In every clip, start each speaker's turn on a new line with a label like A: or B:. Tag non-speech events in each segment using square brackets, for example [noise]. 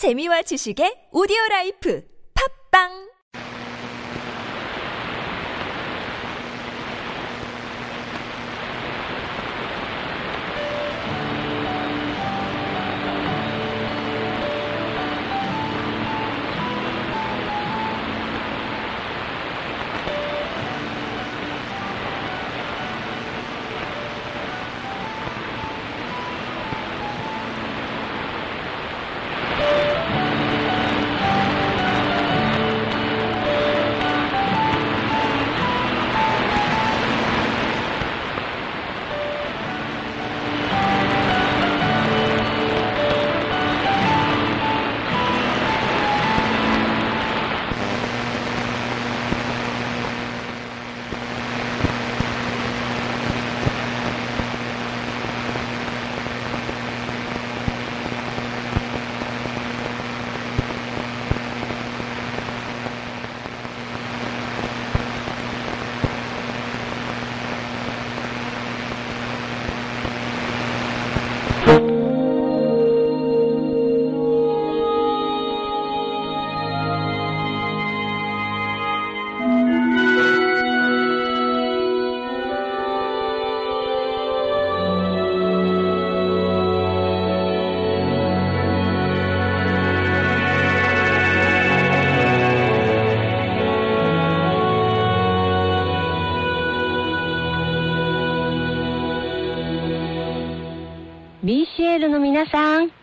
A: 재미와 지식의 오디오 라이프. 팝빵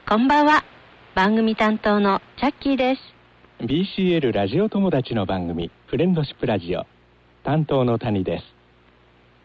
B: こんばんは。番組担当のチャッキーです。
C: BCL ラジオ友達の番組フレンドシップラジオ担当の谷です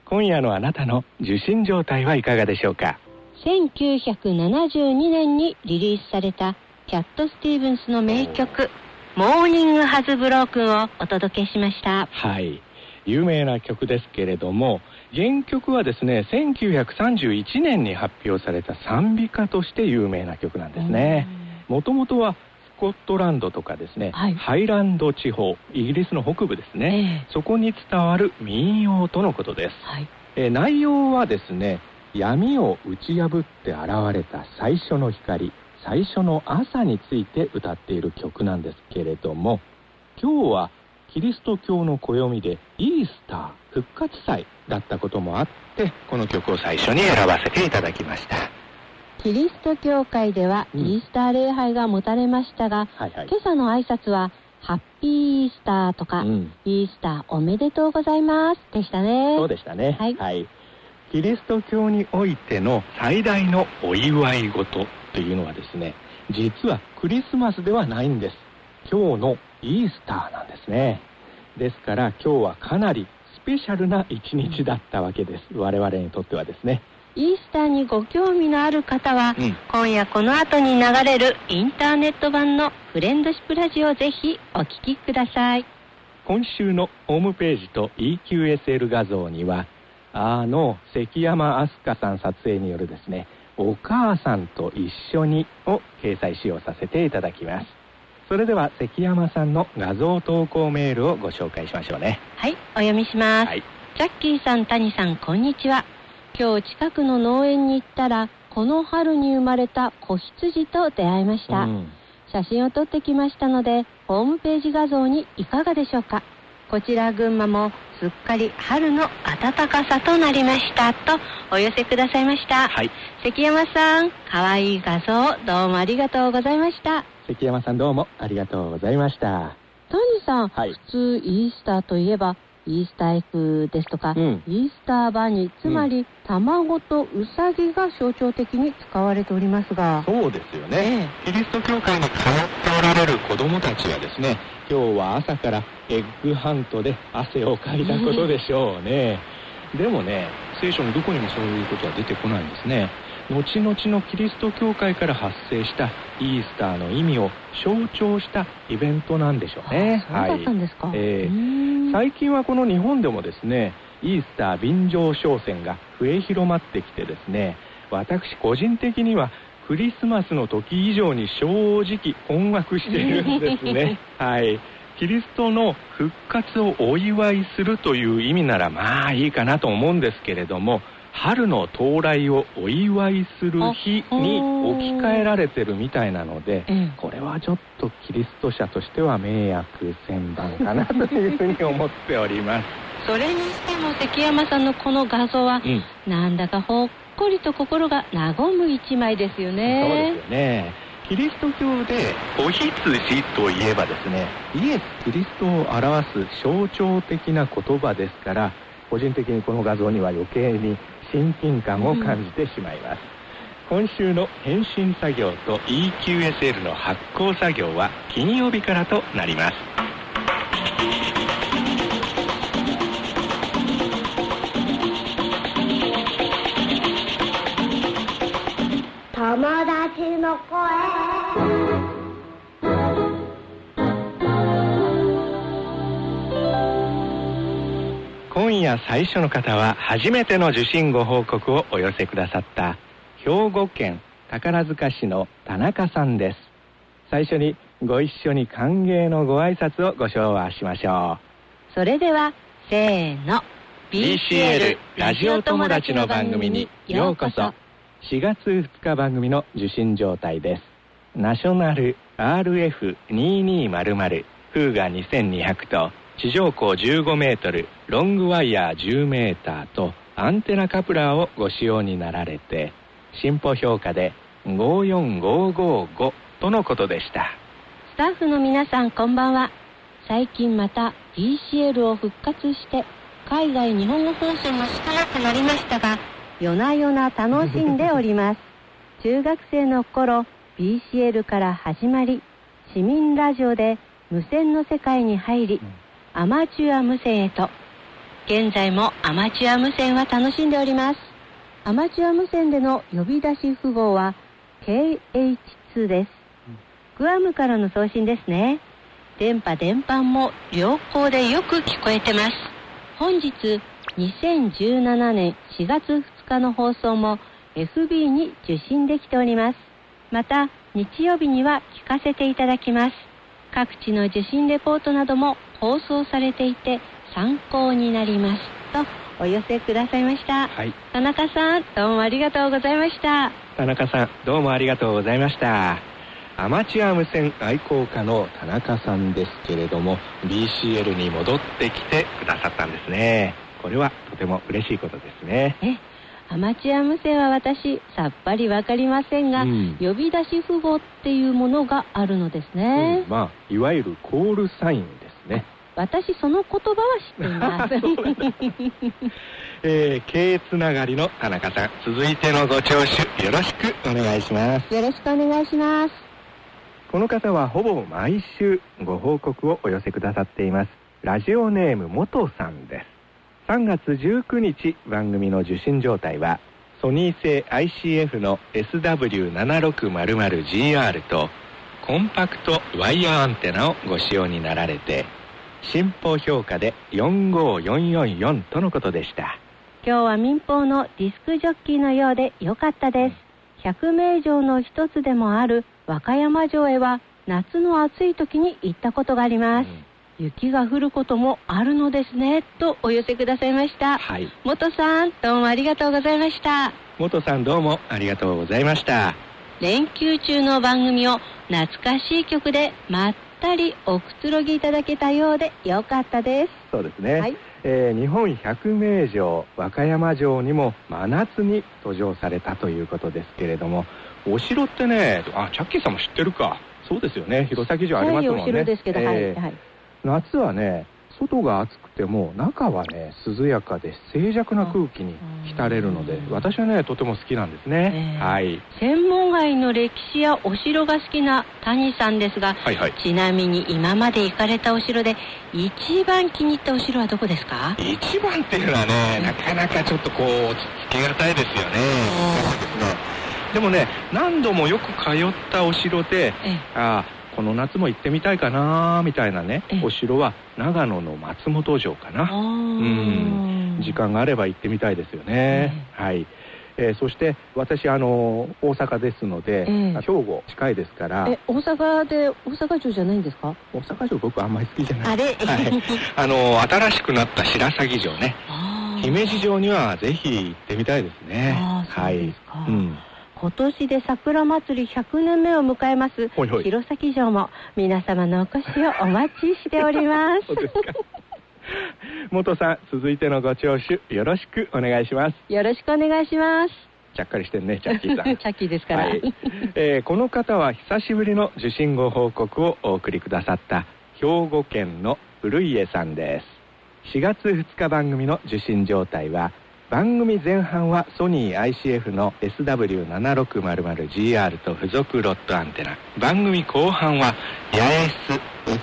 C: 今夜のあなたの受信状態はいかがでしょうか
B: ？1972年にリリースされたキャット・スティーブンスの名曲、モーニング・ハズ・ブロークンをお届けしました。
C: はい有名な曲ですけれども原曲はですね1931年に発表された賛美歌として有名な曲なんですね。もともとはスコットランドとかですね、
B: はい。
C: ハイランド地方イギリスの北部ですね、
B: え
C: そこに伝わる民謡とのことです。
B: えはい。
C: えー内容はですね闇を打ち破って現れた最初の光最初の朝について歌っている曲なんですけれども今日はキリスト教の暦でイースター復活祭だったこともあってこの曲を最初に選ばせていただきました。
B: キリスト教会では
C: うん。
B: イースター礼拝が持たれましたが、
C: はいはい。
B: 今朝の挨拶は、ハッピーイースターとか、
C: うん。
B: イースターおめでとうございますでしたね。
C: そうでしたね。
B: はい。
C: キリスト教においての最大のお祝い事というのはですね実はクリスマスではないんです。今日のイースターなんですね。ですから今日はかなりスペシャルな一日だったわけです。我々にとってはですね。
B: イースターにご興味のある方は、
C: うん。
B: 今夜この後に流れるインターネット版のフレンドシップラジオをぜひお聞きください。
C: 今週のホームページと EQSL 画像にはあの関山飛鳥さん撮影によるですね「お母さんと一緒に」を掲載しようさせていただきますそれでは関山さんの画像投稿メールをご紹介しましょうね
B: はい、お読みします。
C: はい
B: チャッキーさん、谷さん、こんにちは。今日近くの農園に行ったら、この春に生まれた子羊と出会いました。
C: うん
B: 写真を撮ってきましたので、ホームページ画像にいかがでしょうか。こちら群馬もすっかり春の暖かさとなりましたとお寄せくださいました。
C: はい
B: 関山さん、かわいい画像どうもありがとうございました。
C: 関山さんどうもありがとうございました。
B: 谷さん、
C: はい。
B: 普通イースターといえばイースターエッグですとか、
C: うん。
B: イースターバニーつまり、卵とウサギが象徴的に使われておりますが。
C: そうですよ
B: え
C: キリスト教会に通っておられる子供たちはですね今日は朝からエッグハントで汗をかいたことでしょうね。でもね聖書のどこにもそういうことは出てこないんですね。後々のキリスト教会から発生したイースターの意味を象徴したイベントなんでしょうね。
B: あそうだったんですか、
C: え
B: ーん
C: 最近はこの日本でもですねイースター便乗商戦が増え広まってきてですね私個人的にはクリスマスの時以上に正直困惑しているんですね。[laughs] はい。キリストの復活をお祝いするという意味ならまあいいかなと思うんですけれども春の到来をお祝いする日に置き換えられてるみたいなので、
B: ええ
C: これはちょっとキリスト者としては迷惑千番かなというふうに思っております。[laughs]
B: それにしても関山さんのこの画像は、
C: うん
B: なんだかほっこりと心が和む一枚ですよ
C: そう
B: ね
C: ですよね。キリスト教でおひつしといえばですね、イエス・キリストを表す象徴的な言葉ですから、個人的にこの画像には余計に親近感を感じてしまいます。今週の返信作業と EQSL の発行作業は金曜日からとなります。
D: 友達の声
C: 夜最初の方は初めての受信ご報告をお寄せくださった兵庫県宝塚市の田中さんです。最初にご一緒に歓迎のご挨拶をご唱和しましょ
B: それではせーの。
C: う BCL ラジオ友達の番組にようこそ4月2日番組の受信状態です。ナショナル RF2200 フーガ2200と地上高15メートルロングワイヤー10メーターとアンテナカプラーをご使用になられて進歩評価で54555とのことでした。
B: スタッフの皆さんこんばんは。最近また BCL を復活して海外日本語放送も少なくなりましたが夜な夜な楽しんでおります。中学生の頃 BCL から始まり市民ラジオで無線の世界に入りアマチュア無線へと。現在もアマチュア無線は楽しんでおります。アマチュア無線での呼び出し符号は KH2 です。グアムからの送信ですね。電波電波も良好でよく聞こえてます。本日2017年4月2日の放送も FB に受信できております。また日曜日には聞かせていただきます。各地の受信レポートなども放送されていて参考になります。とお寄せくださいました。
C: はい。
B: 田中さんどうもありがとうございました。
C: 田中さんどうもありがとうございました。アマチュア無線愛好家の田中さんですけれども BCL に戻ってきてくださったんですね。これはとても嬉しいことですね。
B: えアマチュア無線は私さっぱりわかりませんが、
C: うん。
B: 呼び出し符号っていうものがあるのですね。
C: うん、まあいわゆるコールサインね。
B: 私その言葉は知っています。[laughs]
C: えー、経営つながりの田中さん続いてのご聴取よろしくお願いします。
B: よろしくお願いします。
C: この方はほぼ毎週ご報告をお寄せくださっています。ラジオネーム元さんです。3月19日番組の受信状態はソニー製 ICF の SW7600GR とコンパクトワイヤーアンテナをご使用になられて進歩評価で45444とのことでした。
B: 今日は民放のディスクジョッキーのようでよかったです。100名城の一つでもある和歌山城へは夏の暑い時に行ったことがあります、雪が降ることもあるのですねとお寄せくださいました。
C: はい。
B: 元さんどうもありがとうございました。
C: 元さんどうもありがとうございました
B: 連休中の番組を懐かしい曲でまったりおくつろぎいただけたようでよかったです。
C: そうですね、
B: はい。
C: えー日本百名城和歌山城にも真夏に登場されたということですけれどもお城ってねあチャッキーさんも知ってるか。そうですよね。弘前城ありますもんね、
B: はいお城ですけど、
C: えー
B: はいはい。
C: 夏はね外が暑くても中はね涼やかで静寂な空気に浸れるので
B: うん。
C: 私はねとても好きなんですね、
B: えー
C: はい。
B: 専門外の歴史やお城が好きな谷さんですが
C: はいはい。
B: ちなみに今まで行かれたお城で一番気に入ったお城はどこですか？
C: 一番っていうのはねなかなかちょっとこうつけがたいですよね。難しいですね。でもね何度もよく通ったお城で
B: え
C: ああこの夏も行ってみたいかなみたいなね
B: ええ。
C: お城は長野の松本城か
B: あ
C: なうん。時間があれば行ってみたいですよね、はい、えーそして私あの大阪ですので、
B: ええ。
C: 兵庫近いですから。
B: え大阪で大阪城じゃないんですか？
C: 大阪城僕あんまり好きじゃない。
B: あれ、
C: はい。あの新しくなった白鷺城ね。姫路城にはぜひ行ってみたいですね。はい。うん。
B: 今年で桜祭り100年目を迎えます弘前城も皆様のお越しをお待ちしております。[laughs]
C: 元さん、続いてのご聴取、よろしくお願いします。
B: よろしくお願いします
C: ちゃっかりしてるね、チャッキーさん。[laughs]
B: チャッキーですから、
C: はいえーこの方は久しぶりの受信ご報告をお送りくださった兵庫県の古家さんです4月2日番組の受信状態は番組前半はソニー ICF の SW7600GR と付属ロットアンテナ。番組後半は八重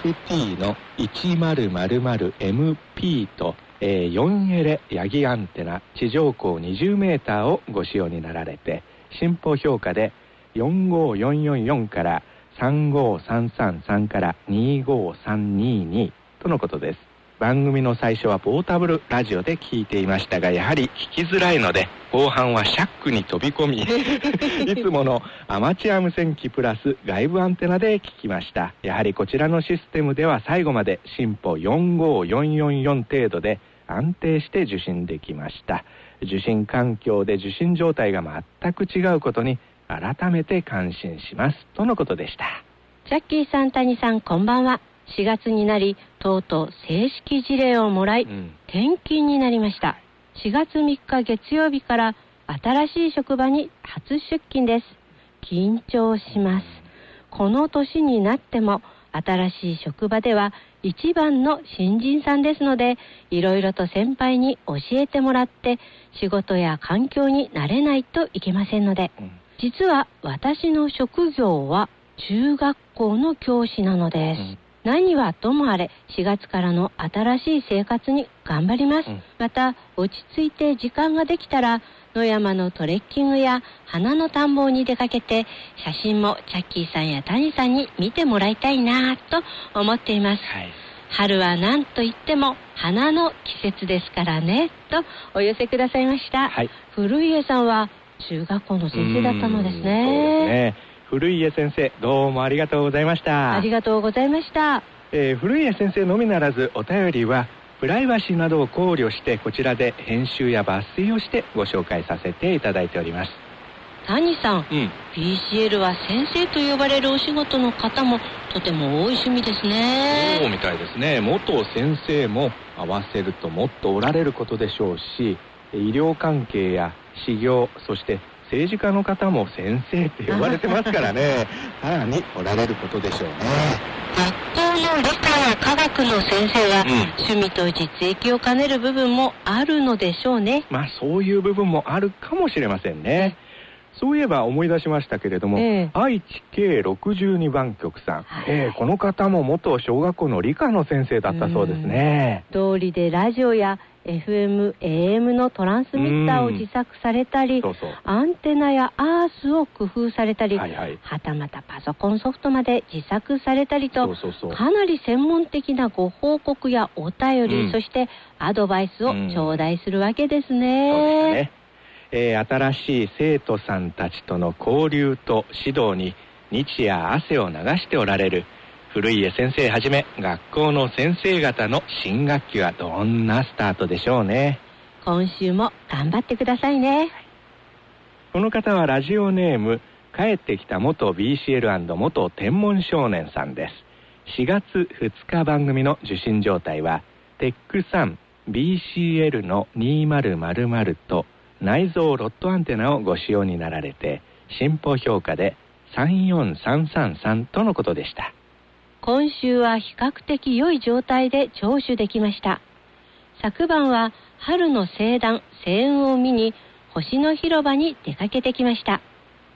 C: 洲 FT の 1000MP と、えー4エレヤギアンテナ。地上高20メーターをご使用になられて進歩評価で45444から35333から25322とのことです。番組の最初はポータブルラジオで聞いていましたがやはり聞きづらいので後半はシャックに飛び込み [laughs] いつものアマチュア無線機プラス外部アンテナで聞きました。やはりこちらのシステムでは最後まで進歩45444程度で安定して受信できました。受信環境で受信状態が全く違うことに改めて感心します。とのことでした。
B: ジャッキーさん谷さんこんばんは4月になりとうとう正式事例をもらい、
C: うん。
B: 転勤になりました。4月3日月曜日から新しい職場に初出勤です。緊張します。この年になっても新しい職場では一番の新人さんですのでいろいろと先輩に教えてもらって仕事や環境に慣れないといけませんので。
C: うん。
B: 実は私の職業は中学校の教師なのです、
C: うん
B: 何はともあれ4月からの新しい生活に頑張ります、
C: うん。
B: また落ち着いて時間ができたら野山のトレッキングや花の田んぼに出かけて写真もチャッキーさんや谷さんに見てもらいたいなぁと思っています。
C: はい。
B: 春は何と言っても花の季節ですからねとお寄せくださいました、
C: はい。
B: 古家さんは中学校の先生だったのですね
C: 古家先生どうもありがとうございました。
B: ありがとうございました。
C: えー古家先生のみならずお便りはプライバシーなどを考慮してこちらで編集や抜粋をしてご紹介させていただいております。
B: 谷さん
C: うん。
B: BCL は先生と呼ばれるお仕事の方もとても多い趣味です
C: そう
B: ね
C: みたいですね。元先生も合わせるともっとおられることでしょうし医療関係や修行そして政治家の方も先生って呼ばれてますからね。[laughs] さらにおられることでしょうね。
B: 学校の理科や科学の先生は、
C: うん。
B: 趣味と実益を兼ねる部分もあるのでしょうね。
C: まあそういう部分もあるかもしれませんね。そういえば思い出しましたけれども、
B: ええ。
C: 愛知系62番局さん、
B: はい。
C: ええこの方も元小学校の理科の先生だったそうですね。
B: 通りでラジオや FM、AM のトランスミッターを自作されたり
C: そうそう。
B: アンテナやアースを工夫されたり、
C: はいはい。
B: はたまたパソコンソフトまで自作されたりとかなり専門的なご報告やお便り、
C: うん。
B: そしてアドバイスを
C: うん。
B: 頂戴するわけですね。
C: したね、えー新しい生徒さんたちとの交流と指導に日夜汗を流しておられる古家先生はじめ学校の先生方の新学期はどんなスタートでしょうね。
B: 今週も頑張ってくださいね。
C: この方はラジオネーム帰ってきた元 BCL& 元天文少年さんです。4月2日番組の受信状態はテック 3BCL の2000と内蔵ロットアンテナをご使用になられて進歩評価で34333とのことでした
B: 今週は比較的良い状態で聴取できました。昨晩は春の星団、星雲を見に星の広場に出かけてきました。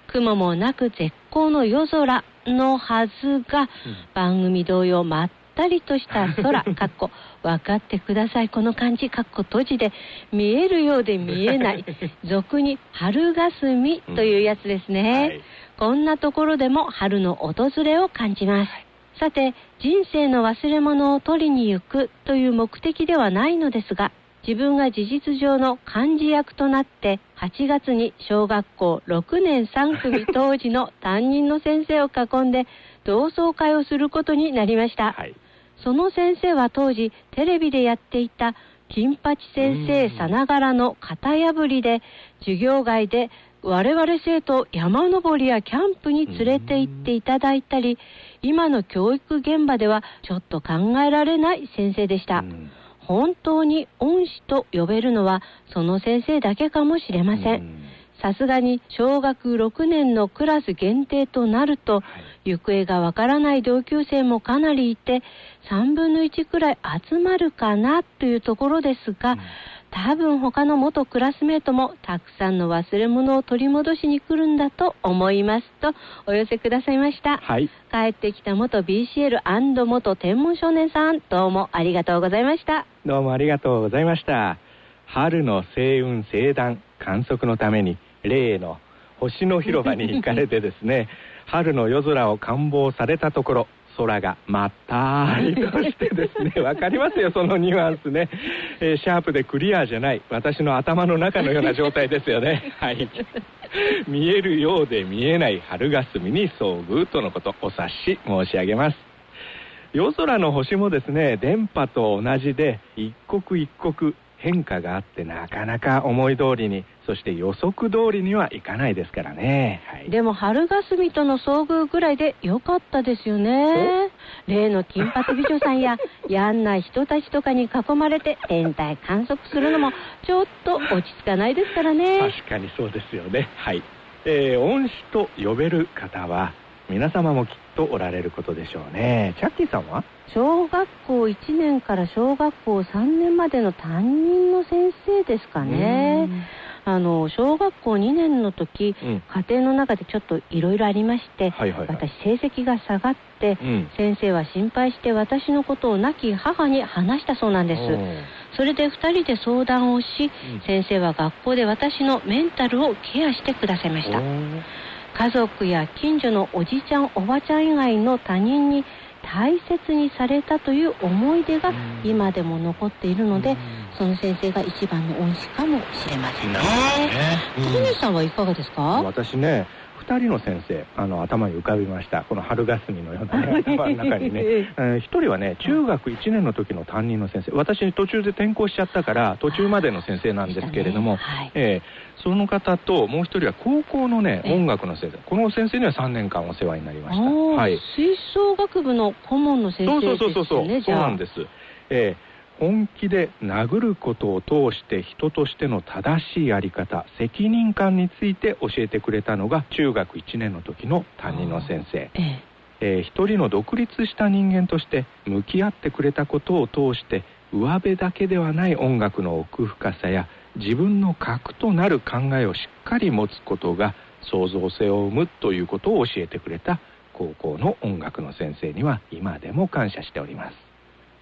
B: 雲もなく絶好の夜空のはずが、番組同様まったりとした空、[laughs] かっこ、分かってください、この漢字、かっこ閉じで、見えるようで見えない、[laughs] 俗に春霞というやつですね。
C: はい
B: こんなところでも春の訪れを感じます。さて、人生の忘れ物を取りに行くという目的ではないのですが、自分が事実上の幹事役となって、8月に小学校6年3組当時の担任の先生を囲んで同窓会をすることになりました。
C: はい
B: その先生は当時テレビでやっていた金八先生さながらの型破りで、授業外で我々生徒山登りやキャンプに連れて行っていただいたり、今の教育現場ではちょっと考えられない先生でした。
C: うん。
B: 本当に恩師と呼べるのはその先生だけかもしれませ。
C: うん。ん
B: さすがに小学6年のクラス限定となると、行方がわからない同級生もかなりいて、3分の1くらい集まるかなというところですが、多分他の元クラスメートもたくさんの忘れ物を取り戻しに来るんだと思いますとお寄せくださいました。
C: はい。
B: 帰ってきた元 BCL& 元天文少年さん、どうもありがとうございました。
C: どうもありがとうございました。春の星雲星団観測のために例の星の広場に行かれてですね、[laughs] 春の夜空を観望されたところ、空がまったりとしてですね、[laughs] わかりますよ、そのニュアンスね。えーシャープでクリアじゃない、私の頭の中のような状態ですよね。[laughs] はい。見えるようで見えない春霞に遭遇とのこと、お察し申し上げます。夜空の星もですね電波と同じで一刻一刻変化があってなかなか思い通りにそして予測通りにはいかないですからね、はい、
B: でも春霞との遭遇ぐらいでよかったですよね。例の金髪美女さんや [laughs] やんな人たちとかに囲まれて天体観測するのもちょっと落ち着かないですからね。
C: 確かにそうですよね。はい、えー恩師と呼べる方は皆様もきっとおられることでしょうね。チャッキーさんは？
B: 小学校1年から小学校3年までの担任の先生ですかね。あの、小学校2年の時、
C: うん。
B: 家庭の中でちょっといろいろありまして、
C: はいはいはい。
B: 私成績が下がって、
C: うん。
B: 先生は心配して私のことを亡き母に話したそうなんです。それで2人で相談をし、
C: うん。
B: 先生は学校で私のメンタルをケアしてくださいました。家族や近所のおじちゃんおばちゃん以外の他人に大切にされたという思い出が
C: うん。
B: 今でも残っているので
C: うん
B: その先生が一番の恩師かもしれませんね。
C: なるほどね。
B: トニーさんはいかがですか？
C: 私ね2人の先生あの頭に浮かびました。この春霞のような、ね、頭の中にね、[laughs] えー、1人はね中学1年の時の担任の先生。私途中で転校しちゃったから途中までの先生なんですけれども、
B: はい。
C: えーその方ともう1人は高校のね
B: ええ。
C: 音楽の先生。この先生には3年間お世話になりました。はい。
B: 吹奏楽部の顧問の先
C: そう
B: 生
C: そうそうそうそう、そうなんです、えー本気で殴ることを通して人としての正しいやり方責任感について教えてくれたのが中学1年の時の担任の先生、
B: ええ
C: えー一人の独立した人間として向き合ってくれたことを通して上辺だけではない音楽の奥深さや自分の核となる考えをしっかり持つことが創造性を生むということを教えてくれた高校の音楽の先生には今でも感謝しております。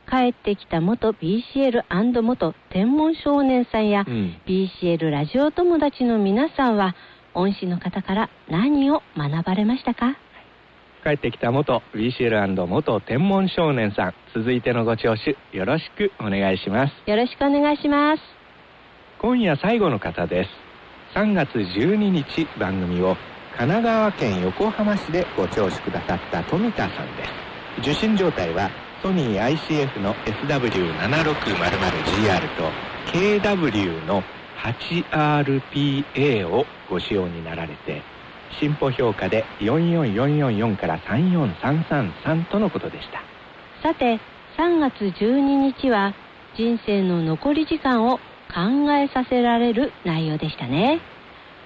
B: 帰ってきた元 BCL& 元天文少年さんや、
C: うん。
B: BCL ラジオ友達の皆さんは恩師の方から何を学ばれましたか？
C: 帰ってきた元 BCL& 元天文少年さん。続いてのご聴取よろしくお願いします。
B: よろしくお願いします。
C: 今夜最後の方です。3月12日番組を神奈川県横浜市でご聴取くださった富田さんです。受信状態はソニー ICF の SW7600GR と KW の 8RPA をご使用になられて進歩評価で44444から34333とのことでした。
B: さて3月12日は人生の残り時間を考えさせられる内容でしたね。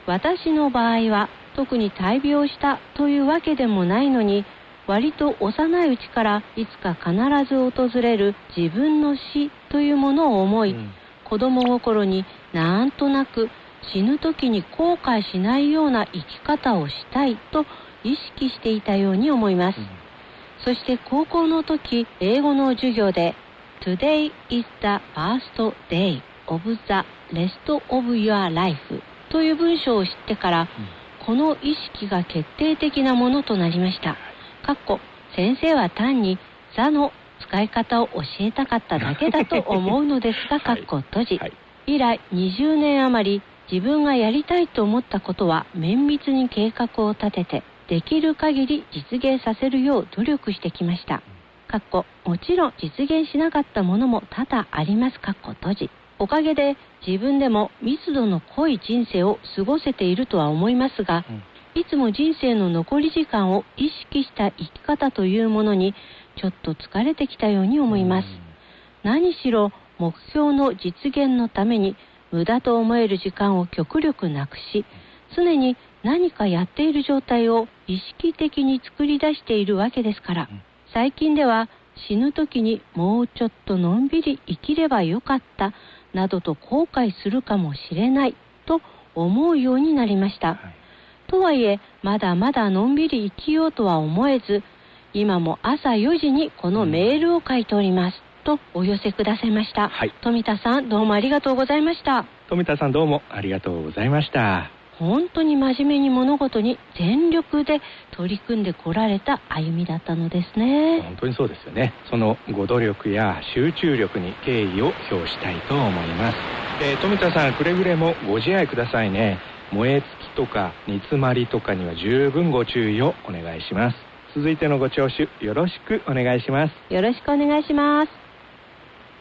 B: 私の場合は特に大病したというわけでもないのに割と幼いうちからいつか必ず訪れる自分の死というものを思い、
C: うん。
B: 子供心になんとなく死ぬ時に後悔しないような生き方をしたいと意識していたように思います、そして高校の時英語の授業で Today is the first day of the rest of your life という文章を知ってから、この意識が決定的なものとなりました。かっこ先生は単に座の使い方を教えたかっただけだと思うのですが、かっこ閉じ。
C: はい。
B: 以来20年余り自分がやりたいと思ったことは綿密に計画を立ててできる限り実現させるよう努力してきました。かっこもちろん実現しなかったものも多々あります。かっこ閉じ。おかげで自分でも密度の濃い人生を過ごせているとは思いますが、いつも人生の残り時間を意識した生き方というものにちょっと疲れてきたように思います。何しろ目標の実現のために無駄と思える時間を極力なくし、常に何かやっている状態を意識的に作り出しているわけですから、最近では死ぬ時にもうちょっとのんびり生きればよかったなどと後悔するかもしれないと思うようになりました。
C: はい
B: とはいえ、まだまだのんびり生きようとは思えず、今も朝4時にこのメールを書いております。とお寄せくださいました。
C: はい
B: 富田さん、どうもありがとうございました。
C: 富田さんどうもありがとうございました。
B: 本当に真面目に物事に全力で取り組んでこられた歩みだったのですね。
C: 本当にそうですよね。そのご努力や集中力に敬意を表したいと思います。えー富田さん、くれぐれもご自愛くださいね。燃えとか煮詰まりとかには十分ご注意をお願いします。続いてのご聴取よろしくお願いします。
B: よろしくお願いします。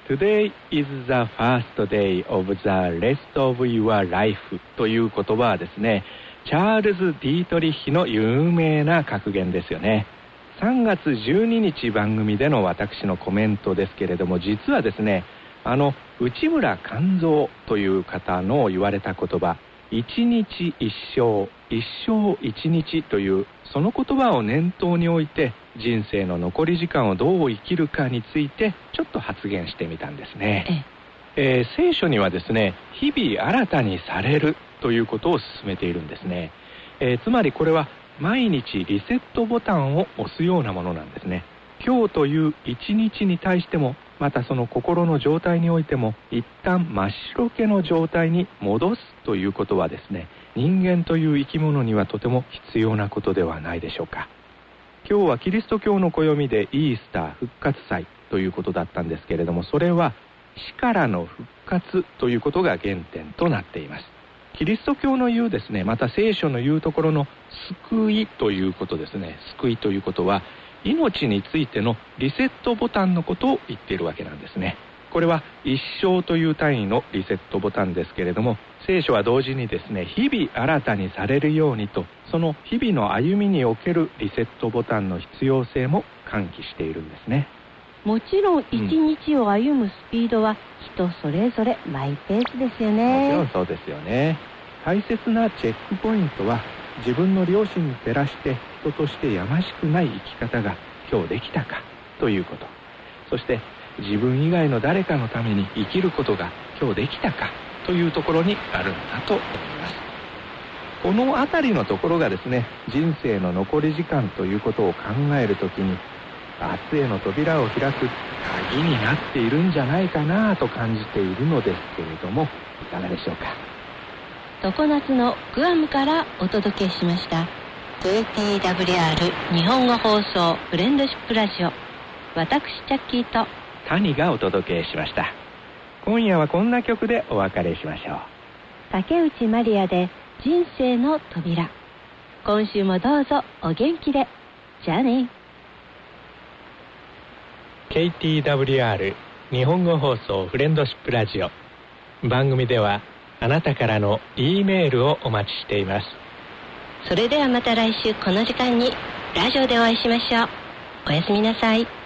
C: Today is the first day of the rest of your life という言葉はですね、チャールズ・ディートリッヒの有名な格言ですよね。3月12日番組での私のコメントですけれども、実はですね、あの内村勘三という方の言われた言葉、一日一生、一生一日というその言葉を念頭に置いて人生の残り時間をどう生きるかについてちょっと発言してみたんですね。えー聖書にはですね、日々新たにされるということを進めているんですね。えーつまりこれは毎日リセットボタンを押すようなものなんですね。今日という一日に対しても、またその心の状態においても、一旦真っ白けの状態に戻すということはですね、人間という生き物にはとても必要なことではないでしょうか。今日はキリスト教の暦でイースター復活祭ということだったんですけれども、それは死からの復活ということが原点となっています。キリスト教の言うですね、また聖書の言うところの救いということですね。救いということは、命についてのリセットボタンのことを言っているわけなんですね。これは一生という単位のリセットボタンですけれども、聖書は同時にですね、日々新たにされるようにと、その日々の歩みにおけるリセットボタンの必要性も喚起しているんですね。
B: もちろん一日を歩むスピードは人それぞれマイペースですよ
C: もちろん
B: ね。
C: そうですよね。大切なチェックポイントは自分の良心に照らして人としてやましくない生き方が今日できたかということ。そして自分以外の誰かのために生きることが今日できたかというところにあるんだと思います。このあたりのところがですね、人生の残り時間ということを考えるときに明日への扉を開く鍵になっているんじゃないかなと感じているのですけれども、いかがでしょうか。
B: 常夏のグアムからお届けしました。VTWR 日本語放送フレンドシップラジオ。私、チャッキーと
C: 谷がお届けしました。今夜はこんな曲でお別れしましょう。
B: 竹内まりやで人生の扉。今週もどうぞお元気で。じゃあね。
C: KTWR 日本語放送フレンドシップラジオ番組ではあなたからの E メールをお待ちしています
B: それではまた来週この時間にラジオでお会いしましょう。おやすみなさい。